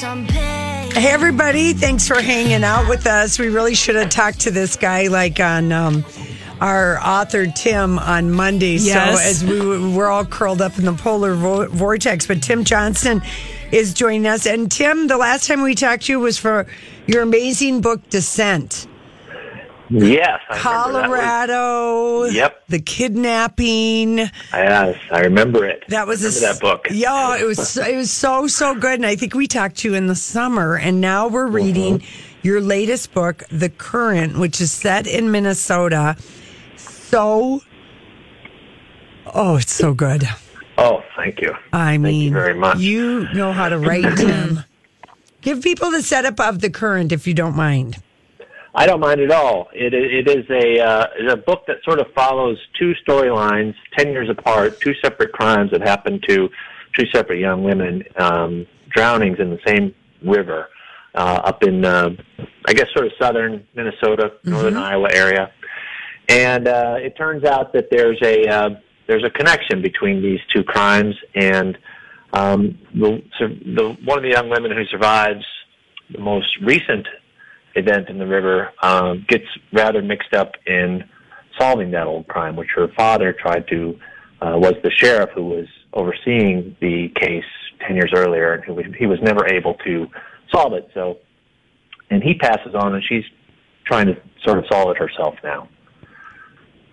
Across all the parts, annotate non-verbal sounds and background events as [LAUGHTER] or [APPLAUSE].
Hey, everybody. Thanks for hanging out with us. We really should have talked to this guy like on um, our author, Tim, on Monday. Yes. So, as we we're all curled up in the polar vo- vortex. But Tim Johnston is joining us. And, Tim, the last time we talked to you was for your amazing book, Descent. Yes, I remember that was- Colorado. Yep. The kidnapping. Yes, I remember it. That was a, that book. Yeah, it was so- it was so so good, and I think we talked to you in the summer, and now we're reading Mm-hmm. your latest book, The Current, which is set in Minnesota. So, oh, it's so good. Oh, thank you. I Thank mean, you very much. you know how to write, Tim. [CLEARS THROAT] Give people the setup of The Current, if you don't mind. I don't mind at all. It it is a uh, a book that sort of follows two storylines, ten years apart, two separate crimes that happened to two separate young women, um, drownings in the same river uh, up in uh, I guess sort of southern Minnesota, northern Iowa area. And uh, it turns out that there's a uh, there's a connection between these two crimes, and um, the, so the one of the young women who survives the most recent event in the river um, gets rather mixed up in solving that old crime, which her father tried to uh, was the sheriff who was overseeing the case ten years earlier, and who was, he was never able to solve it. So, and he passes on, and she's trying to sort of solve it herself now.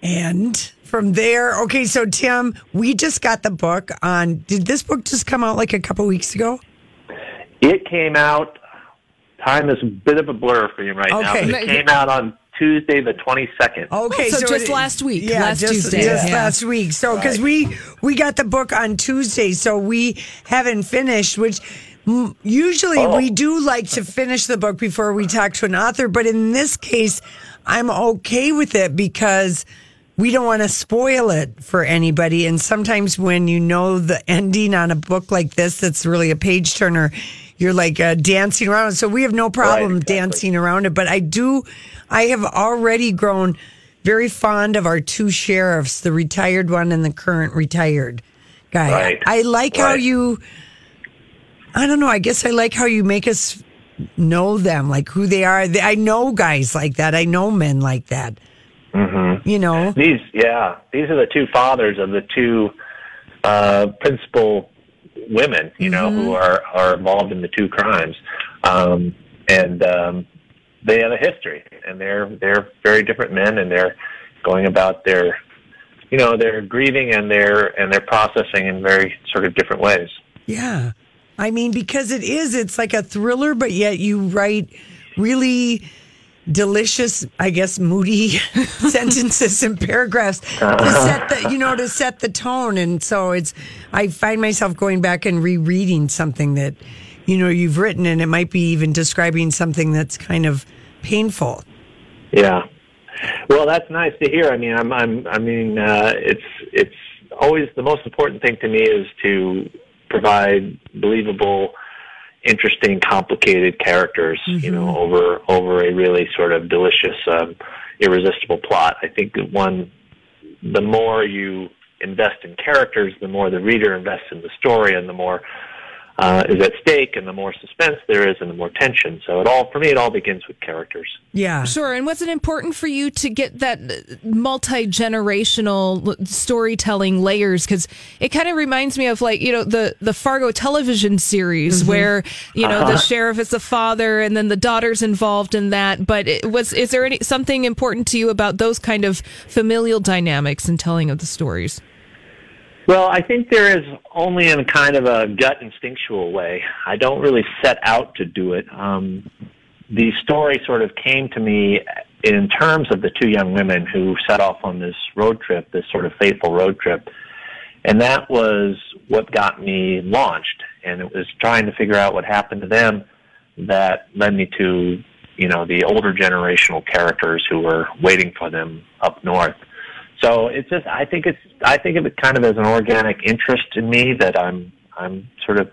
And from there, okay, so Tim, we just got the book on. Did this book just come out like a couple weeks ago? It came out. Time is a bit of a blur for you right now. Okay. But it came out on Tuesday, the twenty second. Oh, okay, Oh, so just it- last week, Yeah, last just, Tuesday, just yeah. last week. So because we we got the book on Tuesday, so we haven't finished. Which usually Oh. we do like to finish the book before we talk to an author, but in this case, I'm okay with it because. We don't want to spoil it for anybody. And sometimes when you know the ending on a book like this, that's really a page turner, you're like uh, dancing around. So we have no problem exactly. dancing around it. But I do, I have already grown very fond of our two sheriffs, the retired one and the current retired guy. Right. I like how you, I don't know, I guess I like how you make us know them, like who they are. I know guys like that. I know men like that. Mm-hmm. You know? These, yeah, these are the two fathers of the two uh, principal women, you know, who are are involved in the two crimes, um, and um, they have a history, and they're they're very different men, and they're going about their, you know, their grieving and their and their processing in very sort of different ways. Yeah. I mean, because it is, it's like a thriller, but yet you write really delicious, I guess, moody [LAUGHS] sentences and paragraphs to set the, you know, to set the tone. And so it's, I find myself going back and rereading something that, you know, you've written, and it might be even describing something that's kind of painful. Yeah. Well, that's nice to hear. I mean, I'm, I'm, I mean, uh, it's, it's always the most important thing to me is to provide believable, interesting, complicated characters. You know, over over a really sort of delicious, um, irresistible plot. I think that one, the more you invest in characters, the more the reader invests in the story, and the more uh, is at stake, and the more suspense there is, and the more tension. So it all, for me, it all begins with characters. Yeah. Sure. And was it important for you to get that uh, multi generational storytelling layers? Because it kind of reminds me of like you know the the Fargo television series mm-hmm. where you know the uh-huh. sheriff is the father and then the daughter's involved in that. But it was is there any something important to you about those kind of familial dynamics and telling of the stories? Well, I think there is only in kind of a gut instinctual way. I don't really set out to do it. Um, the story sort of came to me in terms of the two young women who set off on this road trip, this sort of fateful road trip. And that was what got me launched. And it was trying to figure out what happened to them that led me to, you know, the older generational characters who were waiting for them up north. So it's just I think it's I think of it kind of as an organic interest in me that I'm I'm sort of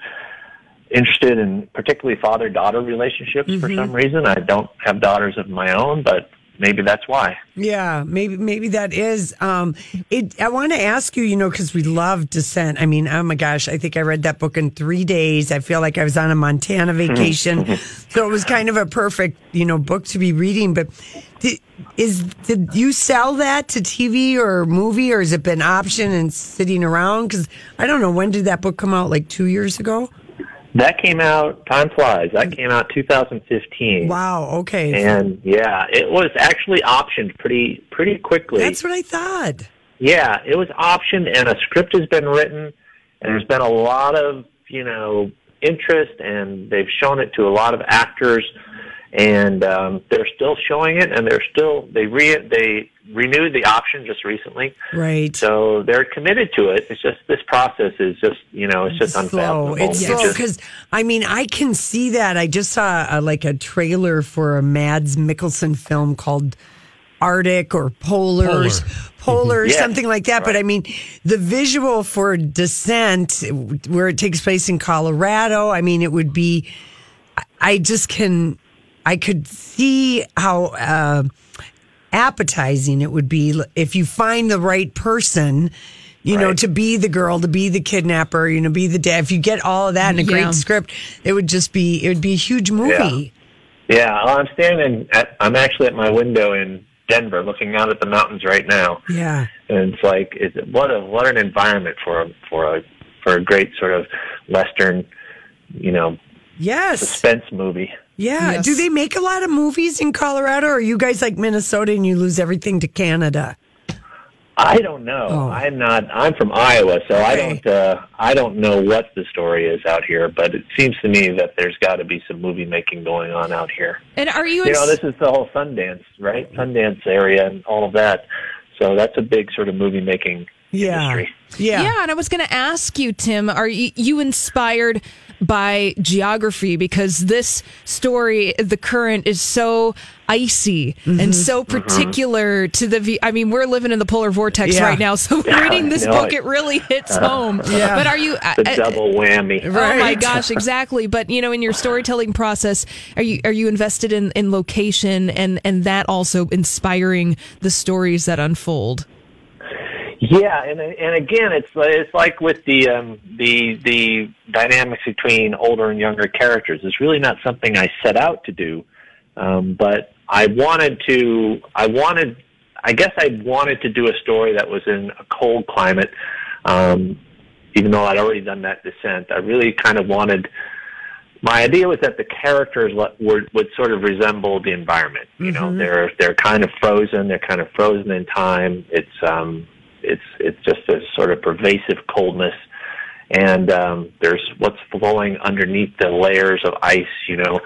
interested in particularly father daughter relationships for mm-hmm. some reason. I don't have daughters of my own, but maybe that's why. Yeah, maybe maybe that is. Um, it. I want to ask you, you know, because we love Descent. I mean, oh my gosh, I think I read that book in three days. I feel like I was on a Montana vacation, [LAUGHS] so it was kind of a perfect, you know, book to be reading. But did, is did you sell that to TV or movie, or has it been option and sitting around? Because I don't know when did that book come out? Like two years ago. That came out. Time flies. That mm. came out 2015. Wow. Okay. And yeah, it was actually optioned pretty pretty quickly. That's what I thought. Yeah, it was optioned, and a script has been written, and there's been a lot of you know interest, and they've shown it to a lot of actors, and um, they're still showing it, and they're still they re they renewed the option just recently, Right. so they're committed to it. It's just this process is just you know it's just slow. unfathomable. It's You slow because I mean I can see that. I just saw a, like a trailer for a Mads Mikkelsen film called Arctic or Polars, Polar, or Yeah, something like that. But I mean, the visual for Descent, where it takes place in Colorado. I mean, it would be. I- I just can. I could see how. Uh, appetizing it would be if you find the right person you know to be the girl to be the kidnapper you know be the dad if you get all of that in a Yeah. great script it would just be it would be a huge movie Yeah, well, I'm standing at. I'm actually at my window in Denver, looking out at the mountains right now, yeah and it's like, it's, what a what an environment for a for a for a great sort of western, you know, yes suspense movie. Yeah Yes. do they make a lot of movies in colorado or are you guys like minnesota and you lose everything to canada I don't know. Oh. I'm not. I'm from Iowa, so I don't. Uh, I don't know what the story is out here, but it seems to me that there's got to be some movie making going on out here. And are you? You know, this is the whole Sundance, right? Sundance area and all of that. So that's a big sort of movie making yeah industry. yeah Yeah, and I was going to ask you, Tim, are you, you inspired by geography? Because this story, the current is so icy Mm-hmm. and so particular to the. I mean, we're living in the polar vortex Yeah. right now, so [LAUGHS] Yeah, reading this book, it. it really hits home. Yeah. But are you? The uh, double whammy. Oh my gosh, exactly. But you know, in your storytelling process, are you are you invested in, in location and and that also inspiring the stories that unfold? Yeah, and and again, it's it's like with the um, the the dynamics between older and younger characters. It's really not something I set out to do, um, but I wanted to. I wanted. I guess I wanted to do a story that was in a cold climate, um, even though I'd already done that descent. I really kind of wanted. My idea was that the characters would would sort of resemble the environment. You know, they're they're kind of frozen. They're kind of frozen in time. It's um, it's it's just a sort of pervasive coldness, and um, there's what's flowing underneath the layers of ice. You know,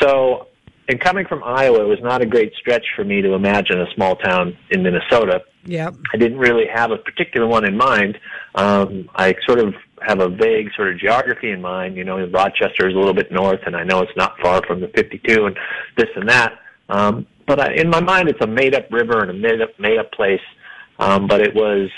so and coming from Iowa, it was not a great stretch for me to imagine a small town in Minnesota. Yeah, I didn't really have a particular one in mind. Um, I sort of have a vague sort of geography in mind. You know, Rochester is a little bit north, and I know it's not far from the 52 and this and that. Um, but I, in my mind, it's a made-up river and a made-up made-up place. Um, but it was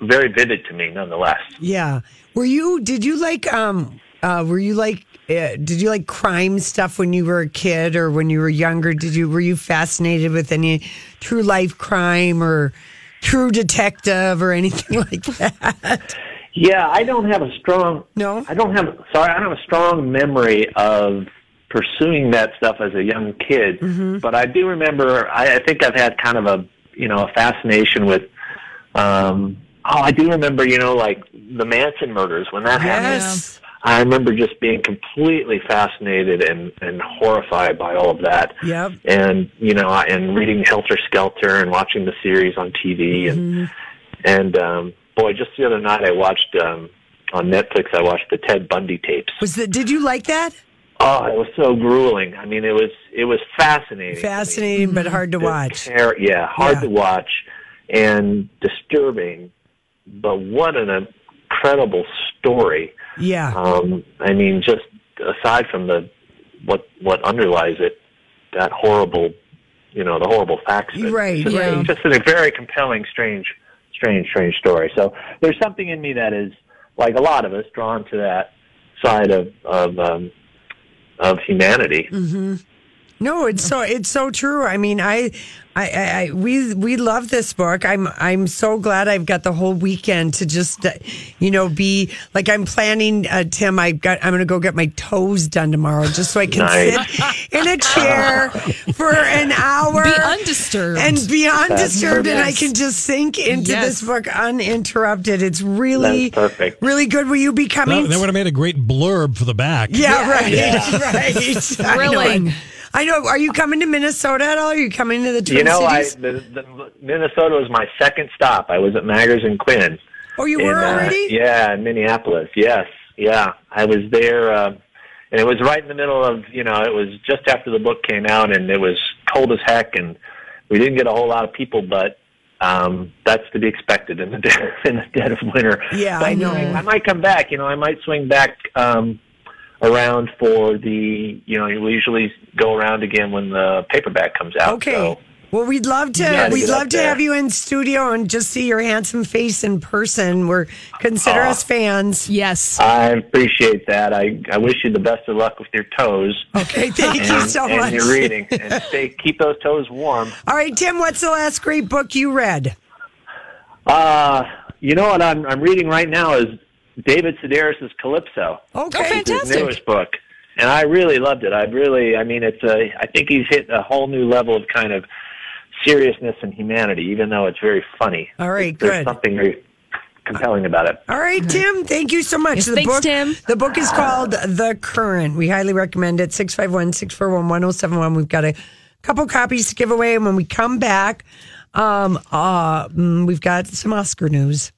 very vivid to me, nonetheless. Yeah. Were you? Did you like? Um. Uh. Were you like? Uh, did you like crime stuff when you were a kid or when you were younger? Did you? Were you fascinated with any true life crime or true detective or anything [LAUGHS] like that? Yeah, I don't have a strong. No? I don't have. Sorry, I don't have a strong memory of pursuing that stuff as a young kid. Mm-hmm. But I do remember. I, I think I've had kind of a you know a fascination with. Um, oh, I do remember. You know, like the Manson murders when that happened. Yes. I remember just being completely fascinated and, and horrified by all of that. Yep. And you know, and reading Helter Skelter and watching the series on TV and Mm-hmm. and um, boy, just the other night I watched um, on Netflix. I watched the Ted Bundy tapes. Was that? Did you like that? Oh, it was so grueling. I mean, it was it was fascinating. Fascinating, but hard to watch. ter- yeah, hard Yeah. to watch and disturbing. But what an incredible story! Yeah. Um, I mean, just aside from the what what underlies it, that horrible, you know, the horrible facts. Right, It's just, right. just a very compelling, strange, strange, strange story. So there's something in me that is, like a lot of us, drawn to that side of of um, of humanity. Mm. No, it's so it's so true. I mean, I, I, I, we we love this book. I'm I'm so glad I've got the whole weekend to just, uh, you know, be like I'm planning. Uh, Tim, I got I'm going to go get my toes done tomorrow, just so I can Nice. sit in a chair for an hour, Be undisturbed. and be undisturbed, and I can just sink into Yes. this book uninterrupted. It's really That's perfect. really good. Will you be coming? That, that would have made a great blurb for the back. Yeah, right, [LAUGHS] right. Thrilling. I know. Are you coming to Minnesota at all? Are you coming to the Twin You know, I Cities? the, the, Minnesota was my second stop. I was at Magers and Quinn. oh, you in, were uh, already? yeah, in Minneapolis. Yes, yeah. I was there, um, and it was right in the middle of you know, it was just after the book came out, and it was cold as heck, and we didn't get a whole lot of people, but. Um, that's to be expected in the dead, [LAUGHS] in the dead of winter. Yeah, But I know. I might come back. You know, I might swing back um, around for the. You know, we usually go around again when the paperback comes out. Okay. So. Well, we'd love to. We'd love to there. have you in studio and just see your handsome face in person. We're consider Aw. us fans. yes. I appreciate that. I, I wish you the best of luck with your toes. Okay, thank and, you so and much. your reading. [LAUGHS] And stay, keep those toes warm. All right, Tim. What's the last great book you read? Uh, you know what I'm, I'm reading right now is David Sedaris' Calypso. Okay, Oh, fantastic. His newest book. And I really loved it. I really, I mean, it's a, I think he's hit a whole new level of kind of seriousness and humanity, even though it's very funny. All right, There's good. something very compelling about it. All right, Tim. Thank you so much. Yes, the thanks, book, Tim. The book is called The Current. We highly recommend it. 651 641 1071. We've got a couple copies to give away. And when we come back, um, uh, mm, we've got some Oscar news.